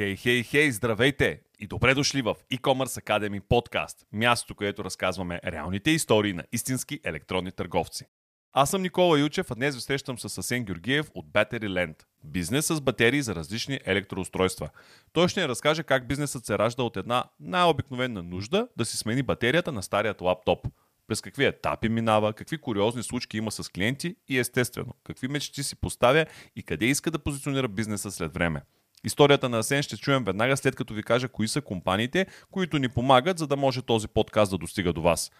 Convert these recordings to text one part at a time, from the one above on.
Хей, хей, хей, здравейте и добре дошли в e-commerce Academy подкаст, място, където разказваме реалните истории на истински електронни търговци. Аз съм Никола Ючев, а днес ви срещам с Асен Георгиев от Battery Land. Бизнес с батерии за различни електроустройства. Той ще ни разкаже как бизнесът се ражда от една най-обикновена нужда да си смени батерията на старият лаптоп. През какви етапи минава, какви куриозни случки има с клиенти и естествено, какви мечти си поставя и къде иска да позиционира бизнеса след време. Историята на Асен ще чуем веднага след като ви кажа кои са компаниите, които ни помагат, за да може този подкаст да достига до вас.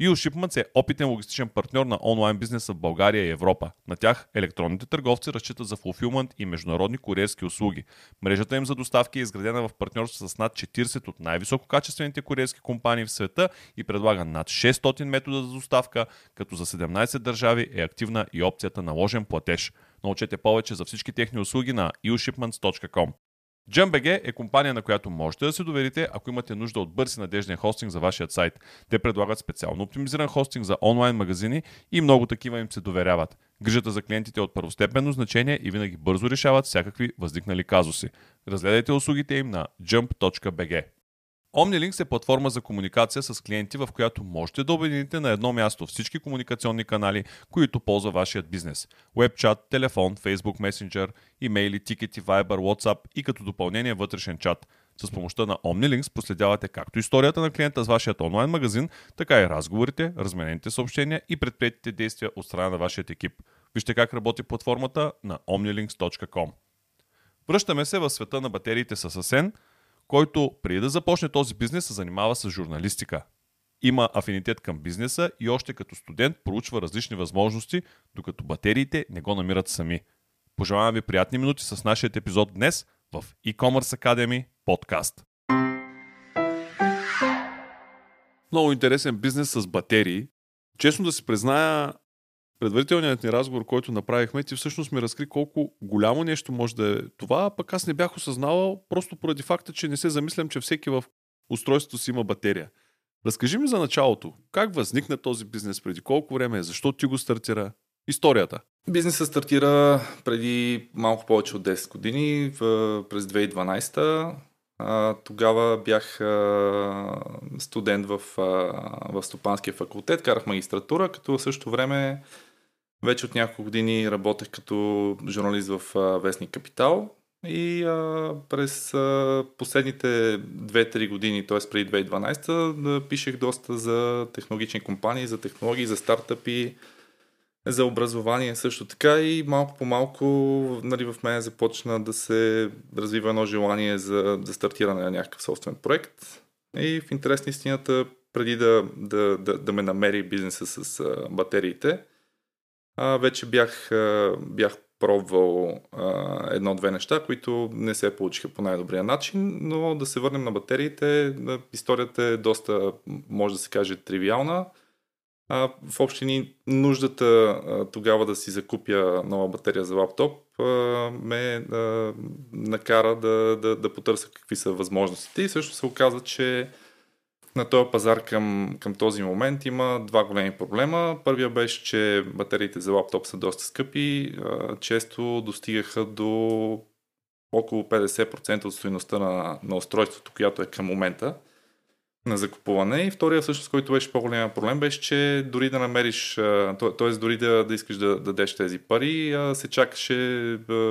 EU Shipments е опитен логистичен партньор на онлайн бизнеса в България и Европа. На тях електронните търговци разчитат за фулфилмент и международни куриерски услуги. Мрежата им за доставки е изградена в партньорство с над 40 от най-висококачествените куриерски компании в света и предлага над 600 метода за доставка, като за 17 държави е активна и опцията на ложен платеж. Научете повече за всички техни услуги на eushipments.com. JumpBG е компания, на която можете да се доверите, ако имате нужда от бърз и надежден хостинг за вашия сайт. Те предлагат специално оптимизиран хостинг за онлайн магазини и много такива им се доверяват. Грижата за клиентите е от първостепенно значение и винаги бързо решават всякакви възникнали казуси. Разгледайте услугите им на jump.bg. OmniLinks е платформа за комуникация с клиенти, в която можете да обедините на едно място всички комуникационни канали, които ползва вашият бизнес. Webchat, телефон, Facebook Messenger, имейли, тикети, Viber, WhatsApp и като допълнение вътрешен чат. С помощта на OmniLinks проследявате както историята на клиента с вашият онлайн магазин, така и разговорите, разменените съобщения и предприятите действия от страна на вашият екип. Вижте как работи платформата на omnilinks.com. Връщаме се в света на батериите с Асен – който преди да започне този бизнес се занимава с журналистика. Има афинитет към бизнеса и още като студент проучва различни възможности, докато батериите не го намират сами. Пожелавам ви приятни минути с нашия епизод днес в e-commerce Academy подкаст. Много интересен бизнес с батерии. Честно да си призная, предварителният ни разговор, който направихме, ти всъщност ми разкри колко голямо нещо може да е това, а пък аз не бях осъзнавал, просто поради факта, че не се замислям, че всеки в устройството си има батерия. Разкажи ми за началото. Как възникна този бизнес? Преди колко време? Защо ти го стартира? Историята. Бизнесът стартира преди малко повече от 10 години, през 2012. А, тогава бях студент в, в Стопанския факултет, карах магистратура, като в същото време вече от няколко години работех като журналист в Вестник Капитал и а, през а, последните 2-3 години, т.е. преди 2012, да пишех доста за технологични компании, за технологии, за стартъпи, за образование също така и малко по малко нали, в мен започна да се развива едно желание за, за стартиране на някакъв собствен проект. И в интерес на истината, преди да, да, да, да ме намери бизнеса с а, батериите, а, вече бях, а, бях пробвал а, едно-две неща, които не се получиха по най-добрия начин, но да се върнем на батериите. Историята е доста, може да се каже, тривиална. А, в общини нуждата а, тогава да си закупя нова батерия за лаптоп а, ме а, накара да, да, да потърся какви са възможностите и също се оказа, че на този пазар към, към този момент има два големи проблема. Първия беше, че батериите за лаптоп са доста скъпи. Често достигаха до около 50% от стоеността на, на устройството, която е към момента на закупуване. И втория всъщност, който беше по-голям проблем, беше, че дори да намериш, т.е. дори да, да искаш да, да дадеш тези пари, се чакаше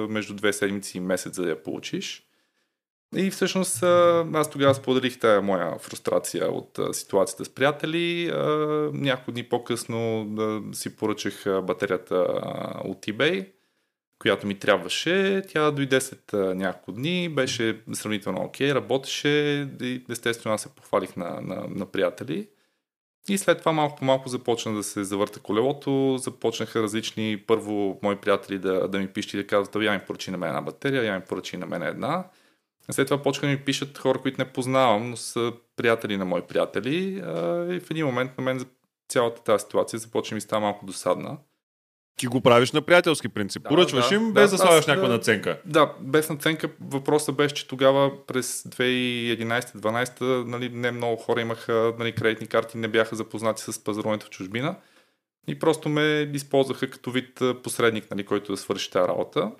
между две седмици и месец за да я получиш. И всъщност аз тогава споделих тая моя фрустрация от ситуацията с приятели. Няколко дни по-късно си поръчах батерията от eBay, която ми трябваше. Тя дойде след няколко дни, беше сравнително окей, работеше и естествено аз се похвалих на, на, на приятели. И след това малко по малко започна да се завърта колелото, започнаха различни, първо мои приятели да, да ми пишат и да казват, я ми поръчи на мен една батерия, я ми поръчи на мен една. След това почнаха да ми пишат хора, които не познавам, но са приятели на мои приятели. И в един момент на мен цялата тази ситуация започна ми става малко досадна. Ти го правиш на приятелски принцип. Да, Поръчваш да, им без да, да слагаш някаква наценка. Да, без наценка. Въпросът беше, че тогава през 2011-2012 нали, не много хора имаха нали, кредитни карти, не бяха запознати с пазаруването в чужбина. И просто ме използваха като вид посредник, нали, който да свърши тази работа.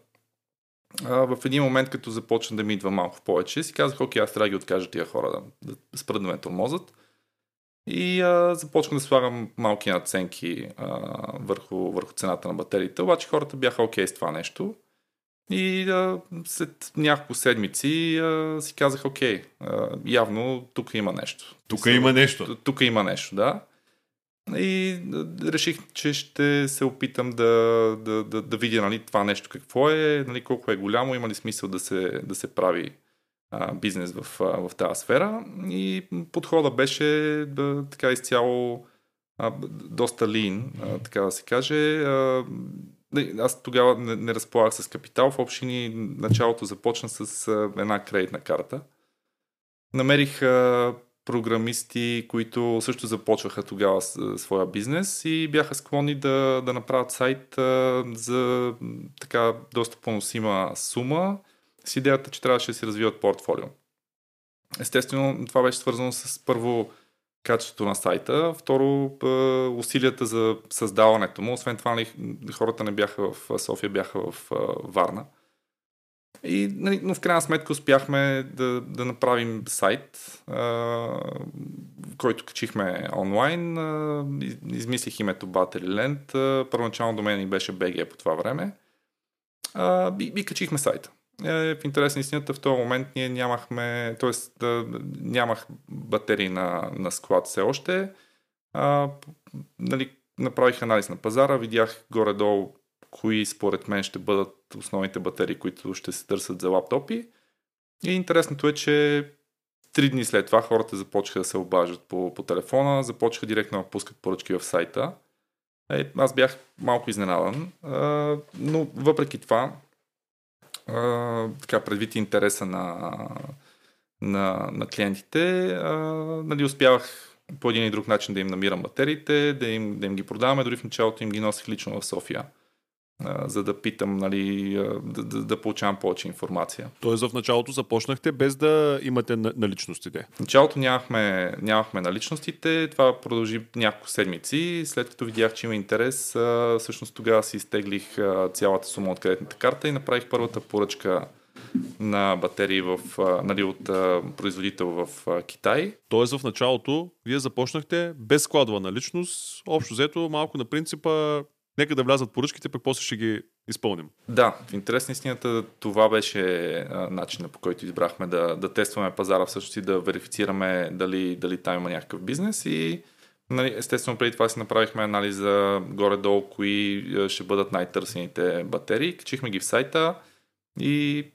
А, в един момент, като започна да ми идва малко повече, си казах, окей, аз трябва да ги откажа тия хора да, да спрат да ме тормозат. И а, започнах да слагам малки наценки а, върху, върху цената на батериите, обаче хората бяха окей с това нещо. И а, след няколко седмици а, си казах, окей, а, явно тук има нещо. Тук има нещо. Тук има нещо, да. И реших, че ще се опитам да, да, да, да видя нали, това нещо какво е, нали, колко е голямо, има ли смисъл да се, да се прави а, бизнес в, а, в тази сфера. И подхода беше да, така изцяло а, доста лин, а, така да се каже. А, аз тогава не, не разполагах с капитал. В общини началото започна с една кредитна карта. Намерих а, програмисти, които също започваха тогава своя бизнес и бяха склонни да, да направят сайт а, за така доста поносима сума с идеята, че трябваше да си развиват портфолио. Естествено, това беше свързано с първо качеството на сайта, второ усилията за създаването му. Освен това, нали, хората не бяха в София, бяха в Варна. И, нали, но в крайна сметка успяхме да, да направим сайт, а, който качихме онлайн. А, измислих името Batteryland. Първоначално до мен беше BG по това време. А, и, и качихме сайта. Е, в интерес на истината в този момент ние нямахме, т.е. Да, нямах батерии на, на склад все още. А, нали, направих анализ на пазара, видях горе-долу кои според мен ще бъдат основните батерии, които ще се търсят за лаптопи. И интересното е, че три дни след това хората започнаха да се обаждат по, по телефона, започнаха директно да пускат поръчки в сайта. Е, аз бях малко изненадан, а, но въпреки това, а, така предвид интереса на, на, на клиентите, а, нали, успявах по един или друг начин да им намирам батериите, да им, да им ги продаваме, дори в началото им ги носих лично в София за да питам, нали, да, да, да получавам повече информация. Тоест в началото започнахте без да имате наличностите? В началото нямахме, нямахме наличностите, това продължи няколко седмици. След като видях, че има интерес, всъщност тогава си изтеглих цялата сума от кредитната карта и направих първата поръчка на батерии в, нали, от производител в Китай. Тоест в началото вие започнахте без складова наличност, общо взето малко на принципа Нека да влязат поръчките, пък после ще ги изпълним. Да, в интерес на истината това беше а, начинът по който избрахме да, да тестваме пазара всъщност и да верифицираме дали, дали там има някакъв бизнес и нали, естествено преди това си направихме анализа горе-долу кои ще бъдат най-търсените батерии, качихме ги в сайта и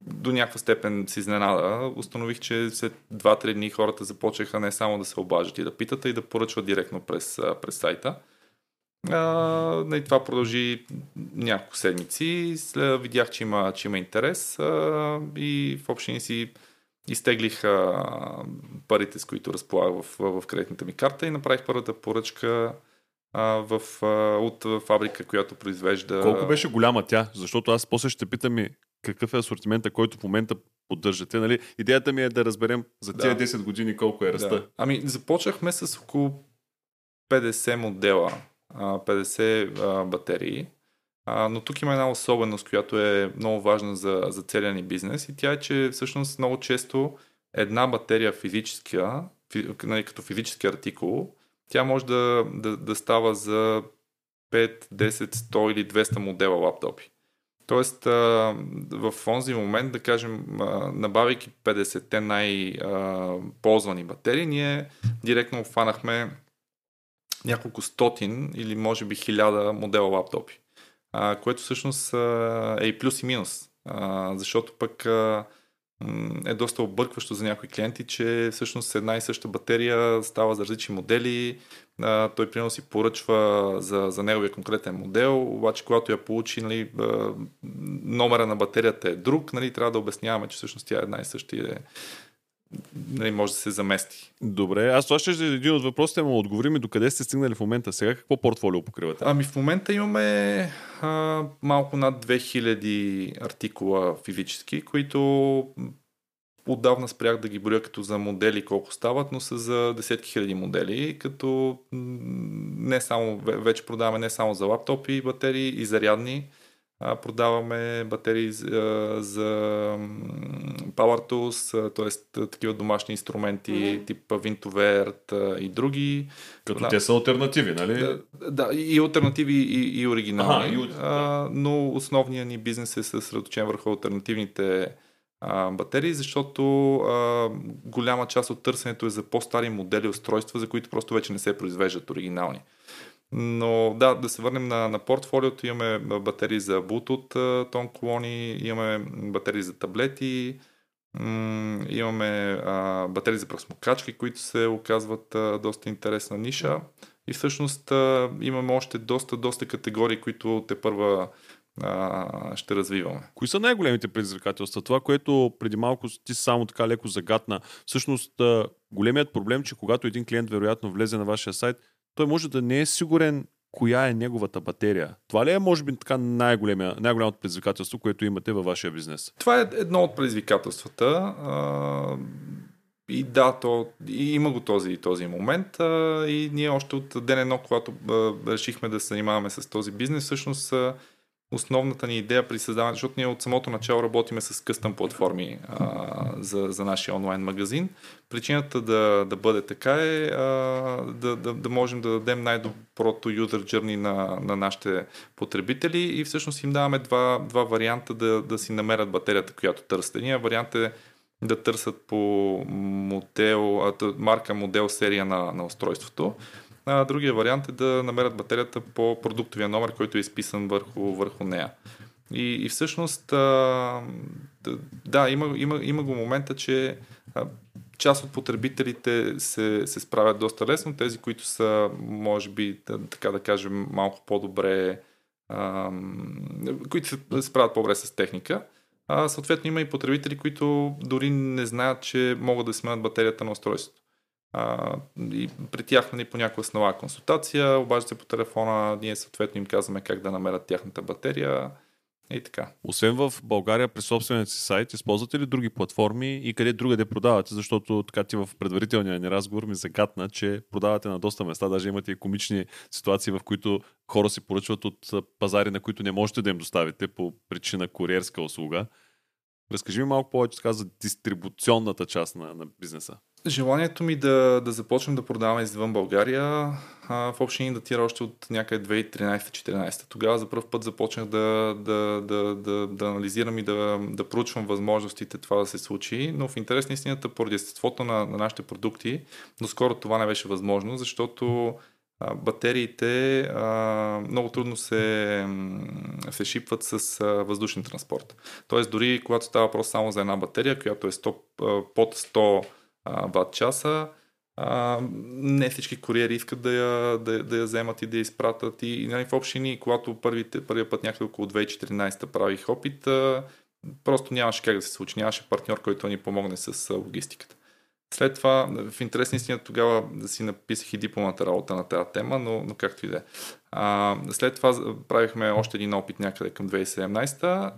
до някаква степен с изненада установих, че след 2-3 дни хората започнаха не само да се обажат и да питат, а и да поръчват директно през, през сайта. А, и това продължи няколко седмици. Видях, че има, че има интерес а, и в общини си изтеглих а, парите, с които разполагах в, в, кредитната ми карта и направих първата поръчка в, от фабрика, която произвежда... Колко беше голяма тя? Защото аз после ще питам и какъв е асортимента, който в момента поддържате. Нали? Идеята ми е да разберем за тия да. 10 години колко е ръста. Да. Ами започнахме с около 50 модела 50 батерии. Но тук има една особеност, която е много важна за, за целия ни бизнес и тя е, че всъщност много често една батерия физическа, фи, нали, като физически артикул, тя може да, да, да става за 5, 10, 100 или 200 модела лаптопи. Тоест, в този момент, да кажем, набавяйки 50-те най-ползвани батерии, ние директно обхванахме няколко стотин или може би хиляда модела лаптопи. А, което всъщност а, е и плюс и минус. А, защото пък а, е доста объркващо за някои клиенти, че всъщност една и съща батерия става за различни модели. А, той примерно си поръчва за, за неговия конкретен модел, обаче когато я получи, нали, номера на батерията е друг, нали, трябва да обясняваме, че всъщност тя е една и съща и е нали, може да се замести. Добре, аз това ще е един от въпросите, но отговори ми докъде сте стигнали в момента. Сега какво портфолио покривате? Ами в момента имаме а, малко над 2000 артикула физически, които отдавна спрях да ги боря като за модели колко стават, но са за десетки хиляди модели, като не само, вече продаваме не само за лаптопи, батерии и зарядни, а, продаваме батерии за, за Power Tools, т.е. такива домашни инструменти, mm-hmm. тип Vintovert и други. Като да, те са альтернативи, нали? Да, да и альтернативи и, и оригинални. Ага, и, а, но основният ни бизнес е съсредоточен върху альтернативните а, батерии, защото а, голяма част от търсенето е за по-стари модели устройства, за които просто вече не се произвеждат оригинални. Но да, да се върнем на, на портфолиото. Имаме батерии за Bluetooth тон колони, имаме батерии за таблети, имаме а, батерии за пръсмокачки, които се оказват доста интересна ниша. И всъщност имаме още доста, доста категории, които те първа а, ще развиваме. Кои са най-големите предизвикателства? Това, което преди малко ти само така леко загатна. Всъщност, големият проблем, че когато един клиент вероятно влезе на вашия сайт, той може да не е сигурен коя е неговата батерия. Това ли е, може би, така най-голямото предизвикателство, което имате във вашия бизнес? Това е едно от предизвикателствата. И да, то, и има го този, този момент. И ние още от ден едно, когато решихме да се занимаваме с този бизнес, всъщност основната ни идея при създаването, защото ние от самото начало работиме с къстъм платформи а, за, за нашия онлайн магазин. Причината да, да бъде така е а, да, да, да можем да дадем най-доброто user journey на, на нашите потребители и всъщност им даваме два, два варианта да, да си намерят батерията, която търсят. Единият вариант е да търсят по модел, марка, модел, серия на, на устройството. А, другия вариант е да намерят батерията по продуктовия номер, който е изписан върху, върху нея. И, и всъщност, а, да, има, има, има го момента, че а, част от потребителите се, се справят доста лесно. Тези, които са, може би, така да кажем, малко по-добре, а, които се справят по-добре с техника. А, съответно, има и потребители, които дори не знаят, че могат да сменят батерията на устройството. А, и при тях нали, понякога с нова консултация, обаждат се по телефона, ние съответно им казваме как да намерят тяхната батерия и така. Освен в България при собствения си сайт, използвате ли други платформи и къде другаде продавате? Защото така ти в предварителния ни разговор ми загатна, че продавате на доста места, даже имате и комични ситуации, в които хора си поръчват от пазари, на които не можете да им доставите по причина куриерска услуга. Разкажи ми малко повече така, за дистрибуционната част на, на бизнеса. Желанието ми да, да започнем да продаваме извън България а, в общини датира още от някъде 2013-2014. Тогава за първ път започнах да, да, да, да, да анализирам и да, да проучвам възможностите това да се случи, но в интерес на истината, поради естеството на, на нашите продукти, доскоро това не беше възможно, защото батериите а, много трудно се, се шипват с а, въздушен транспорт. Тоест дори когато става въпрос само за една батерия, която е 100, а, под 100 ват часа. А, не всички куриери искат да я, да, да я вземат и да я изпратят. И, и нали, в общини, когато първите, първия път някъде около 2014 правих опит, а, просто нямаше как да се случи. Нямаше партньор, който ни помогне с логистиката. След това, в интерес на истина, тогава да си написах и дипломата работа на тази тема, но, но както и да е. След това правихме още един опит някъде към 2017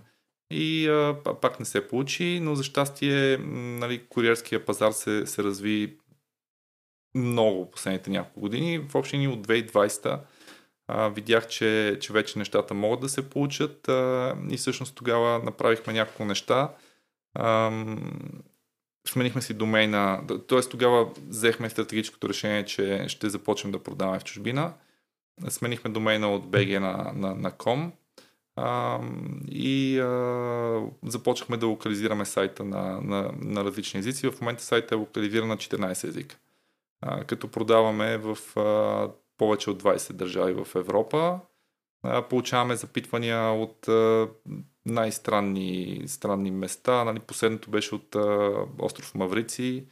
и а, пак не се получи, но за щастие нали, куриерския пазар се, се разви много последните няколко години. В общини от 2020 а, видях, че, че вече нещата могат да се получат а, и всъщност тогава направихме няколко неща. Сменихме си домейна, т.е. тогава взехме стратегическото решение, че ще започнем да продаваме в чужбина. Сменихме домейна от BG на, на, на com а, и а, започнахме да локализираме сайта на, на, на различни езици. В момента сайта е локализиран на 14 езика. Като продаваме в а, повече от 20 държави в Европа. Получаваме запитвания от най-странни странни места. Нали, последното беше от остров Маврици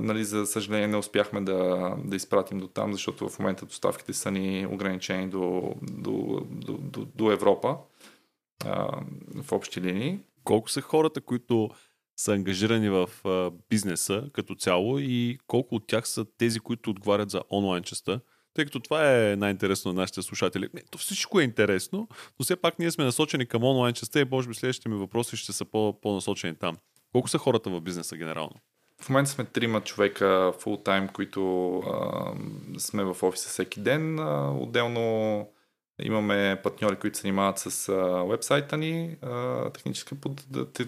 нали, за съжаление не успяхме да, да изпратим до там, защото в момента доставките са ни ограничени до, до, до, до, до Европа в общи линии. Колко са хората, които са ангажирани в бизнеса като цяло и колко от тях са тези, които отговарят за онлайн частта? Тъй като това е най-интересно на нашите слушатели. Не, то всичко е интересно, но все пак ние сме насочени към онлайн частта и може би следващите ми въпроси ще са по- по-насочени там. Колко са хората в бизнеса генерално? В момента сме трима човека фултайм, които а, сме в офиса всеки ден. А, отделно Имаме партньори, които се занимават с вебсайта ни, а, технически,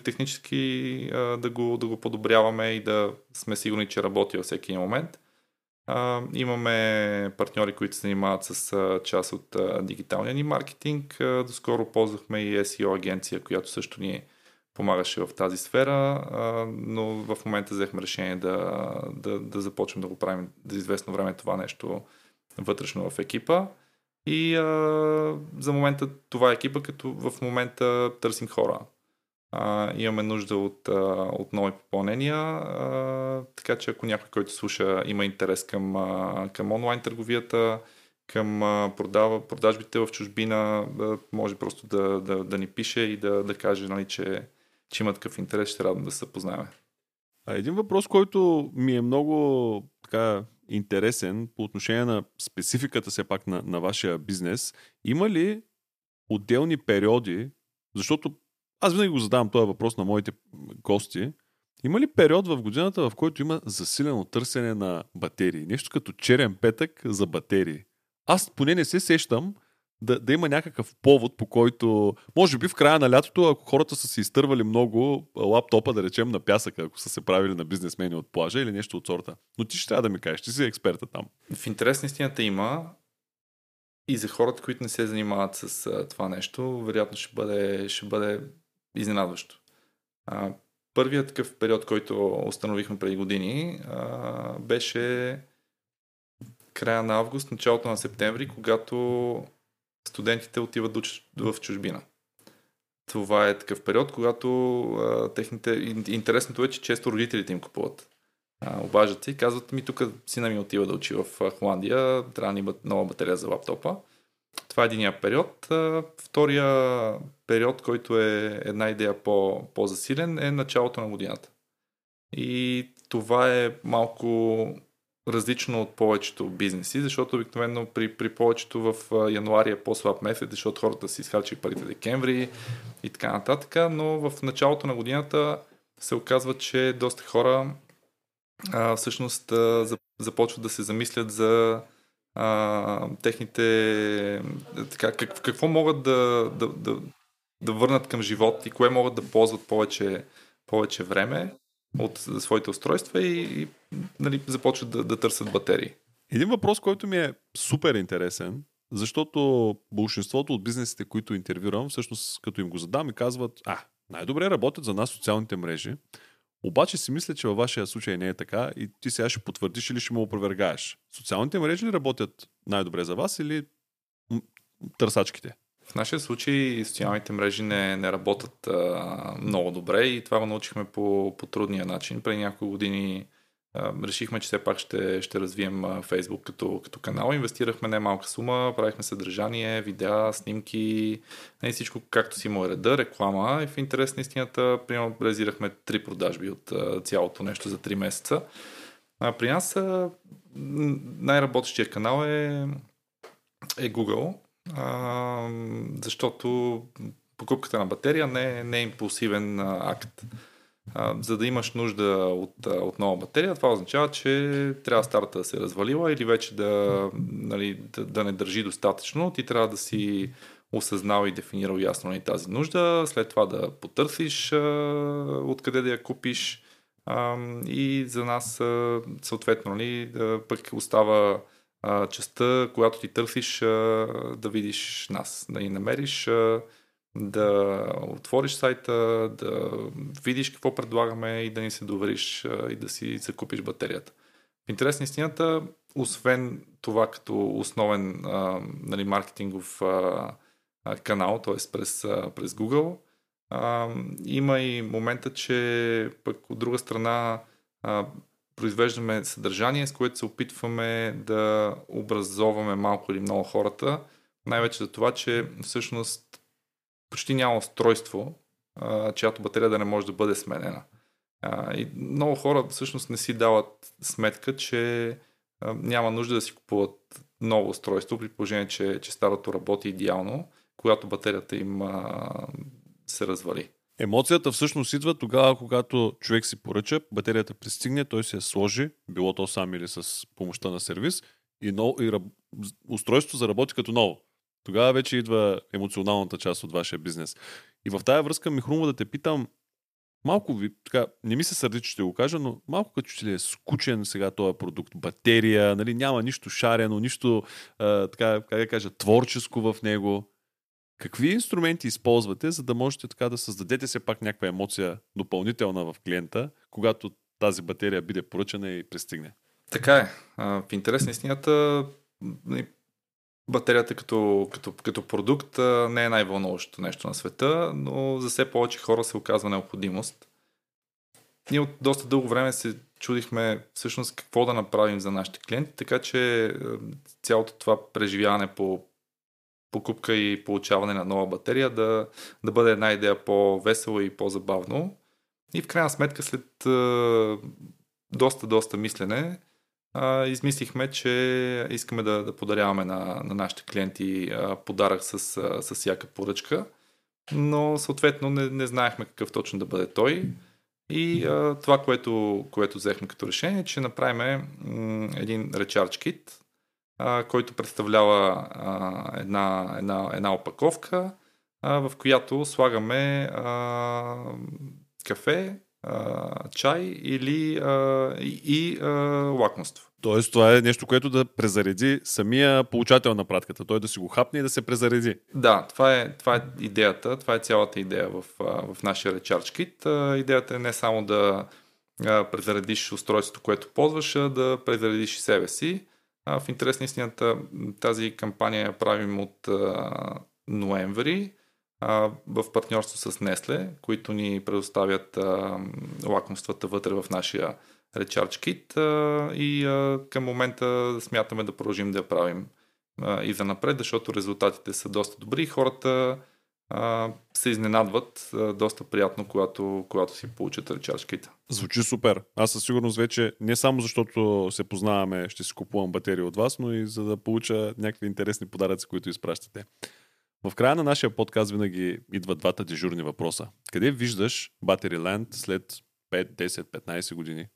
технически а, да, го, да го подобряваме и да сме сигурни, че работи във всеки момент. Имаме партньори, които се занимават с част от дигиталния ни маркетинг. Доскоро ползвахме и SEO агенция, която също ни помагаше в тази сфера, но в момента взехме решение да, да, да започнем да го правим за известно време това нещо вътрешно в екипа. И а, за момента това е екипа, като в момента търсим хора. А, имаме нужда от, а, от нови попълнения, а, така че ако някой, който слуша, има интерес към, а, към онлайн търговията, към продава, продажбите в чужбина, може просто да, да, да ни пише и да, да каже, нали, че, че има такъв интерес, ще радвам да се познаваме. А един въпрос, който ми е много така интересен по отношение на спецификата все пак на, на вашия бизнес. Има ли отделни периоди, защото аз винаги го задавам този въпрос на моите гости, има ли период в годината, в който има засилено търсене на батерии? Нещо като черен петък за батерии. Аз поне не се сещам, да, да има някакъв повод, по който, може би в края на лятото, ако хората са се изтървали много лаптопа, да речем, на пясъка, ако са се правили на бизнесмени от плажа или нещо от сорта. Но ти ще трябва да ми кажеш, ти си експерта там. В интерес на истината има и за хората, които не се занимават с това нещо, вероятно ще бъде, ще бъде изненадващо. А, първият такъв период, който установихме преди години, а, беше края на август, началото на септември, когато студентите отиват в чужбина. Това е такъв период, когато а, техните... Интересното е, че често родителите им купуват. А, обаждат се и казват ми, тук сина ми отива да учи в Холандия, трябва да ни нова батерия за лаптопа. Това е единия период. Втория период, който е една идея по, по-засилен, е началото на годината. И това е малко различно от повечето бизнеси, защото обикновено при, при повечето в януари е по-слаб месец, защото хората си изхарчи парите декември и така нататък, но в началото на годината се оказва, че доста хора а, всъщност а, започват да се замислят за а, техните така, как, какво могат да, да, да, да върнат към живот и кое могат да ползват повече, повече време от своите устройства и, и нали, започват да, да търсят батерии. Един въпрос, който ми е супер интересен, защото большинството от бизнесите, които интервюрам, всъщност като им го задам и казват, а, най-добре работят за нас социалните мрежи, обаче си мисля, че във вашия случай не е така и ти сега ще потвърдиш или ще му опровергаеш. Социалните мрежи ли работят най-добре за вас или търсачките? В нашия случай социалните мрежи не, не работят а, много добре и това го научихме по, по трудния начин. Преди няколко години решихме, че все пак ще, ще развием Facebook като, като канал. Инвестирахме не малка сума, правихме съдържание, видеа, снимки, не всичко както си е реда, реклама. И в интерес на истината, примерно, реализирахме три продажби от цялото нещо за 3 месеца. А, при нас най-работещия канал е, е Google а, защото покупката на батерия не, е, не е импулсивен акт. За да имаш нужда от, от нова батерия, това означава, че трябва старата да се развалила или вече да, нали, да, да не държи достатъчно. Ти трябва да си осъзнал и дефинирал ясно нали, тази нужда, след това да потърсиш откъде да я купиш и за нас съответно нали, пък остава частта, когато ти търсиш да видиш нас, да ни намериш, да отвориш сайта, да видиш какво предлагаме и да ни се довериш и да си закупиш батерията. В интерес на истината, освен това като основен а, нали, маркетингов а, канал, т.е. През, а, през Google, а, има и момента, че пък от друга страна а, произвеждаме съдържание, с което се опитваме да образоваме малко или много хората. Най-вече за това, че всъщност почти няма устройство, чиято батерия да не може да бъде сменена. И много хора всъщност не си дават сметка, че няма нужда да си купуват ново устройство, при положение, че, че старото работи идеално, когато батерията им се развали. Емоцията всъщност идва тогава, когато човек си поръча, батерията пристигне, той се сложи, било то сам или с помощта на сервис, и, нов, и устройството заработи като ново. Тогава вече идва емоционалната част от вашия бизнес. И в тая връзка ми хрумва да те питам, малко ви, така, не ми се сърди, че ще го кажа, но малко като че ли е скучен сега този продукт. Батерия, нали, няма нищо шарено, нищо, а, така, как да кажа, творческо в него. Какви инструменти използвате, за да можете така да създадете се пак някаква емоция допълнителна в клиента, когато тази батерия биде поръчана и пристигне? Така е. В интерес на истината, нали, батерията като, като, като продукт не е най-вълнуващото нещо на света, но за все повече хора се оказва необходимост. Ние от доста дълго време се чудихме всъщност какво да направим за нашите клиенти, така че цялото това преживяване по покупка и получаване на нова батерия да, да бъде една идея по-весело и по-забавно. И в крайна сметка след доста, доста мислене, а, измислихме, че искаме да, да подаряваме на, на нашите клиенти а, подарък с, а, с всяка поръчка, но съответно не, не знаехме какъв точно да бъде той. И а, това, което, което взехме като решение, е, че направим м- един recharge kit, а, който представлява а, една, една, една опаковка, а, в която слагаме а, кафе, а, чай или а, и, и а, лакомство. Тоест, това е нещо, което да презареди самия получател на пратката. Той да си го хапне и да се презареди. Да, това е, това е идеята, това е цялата идея в, в нашия Recharge Kit. Идеята е не само да презаредиш устройството, което ползваш, а да презаредиш и себе си. В интерес на истината тази кампания я правим от ноември в партньорство с Несле, които ни предоставят лакомствата вътре в нашия Recharge Kit и към момента смятаме да продължим да я правим и за напред, защото резултатите са доста добри и хората се изненадват доста приятно, когато, когато си получат Kit. Звучи супер. Аз със сигурност вече не само защото се познаваме, ще си купувам батерии от вас, но и за да получа някакви интересни подаръци, които изпращате. В края на нашия подкаст винаги идват двата дежурни въпроса. Къде виждаш Batteryland след 5, 10, 15 години?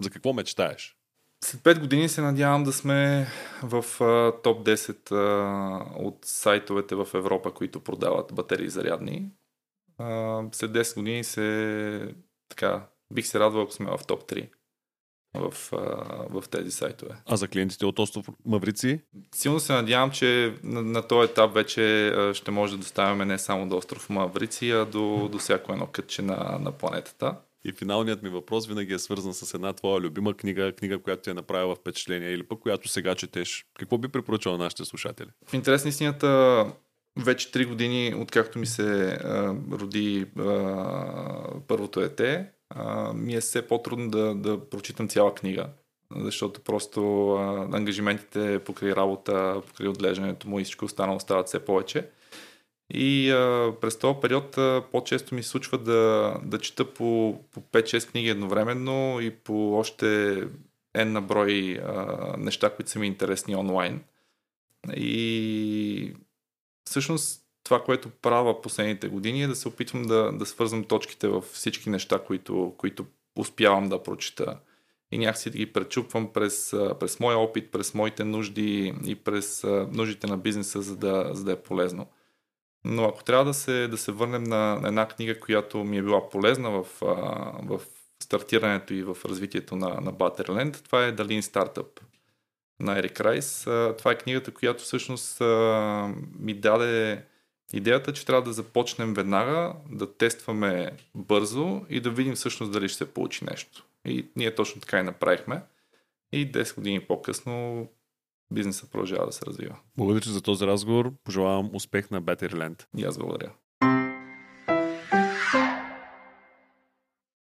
За какво мечтаеш? След 5 години се надявам да сме в uh, топ 10 uh, от сайтовете в Европа, които продават батерии зарядни. Uh, след 10 години се така, бих се радвал, ако сме в топ 3 в, в тези сайтове. А за клиентите от остров Маврици? Силно се надявам, че на, на този етап вече ще може да доставяме не само до остров Маврици, а до, до всяко едно кътче на, на планетата. И финалният ми въпрос винаги е свързан с една твоя любима книга, книга, която ти е направила впечатление или пък която сега четеш. Какво би препоръчал на нашите слушатели? В интерес на истината, вече 3 години, откакто ми се а, роди а, първото дете, ми е все по-трудно да, да прочитам цяла книга, защото просто а, ангажиментите покрай работа, покрай отглеждането му и всичко останало стават все повече. И а, през този период а, по-често ми случва да, да чета по, по 5-6 книги едновременно и по още N на брой неща, които са ми интересни онлайн. И всъщност това, което правя последните години е да се опитвам да, да свързвам точките в всички неща, които, които успявам да прочита. И някакси да ги пречупвам през, през моя опит, през моите нужди и през нуждите на бизнеса, за да, за да е полезно. Но ако трябва да се, да се върнем на, на една книга, която ми е била полезна в, в стартирането и в развитието на, на Batterland, това е The Lean Startup на Ерик Райс. Това е книгата, която всъщност ми даде Идеята е, че трябва да започнем веднага, да тестваме бързо и да видим всъщност дали ще се получи нещо. И ние точно така и направихме. И 10 години по-късно бизнесът продължава да се развива. Благодаря за този разговор. Пожелавам успех на Batteryland. И аз благодаря.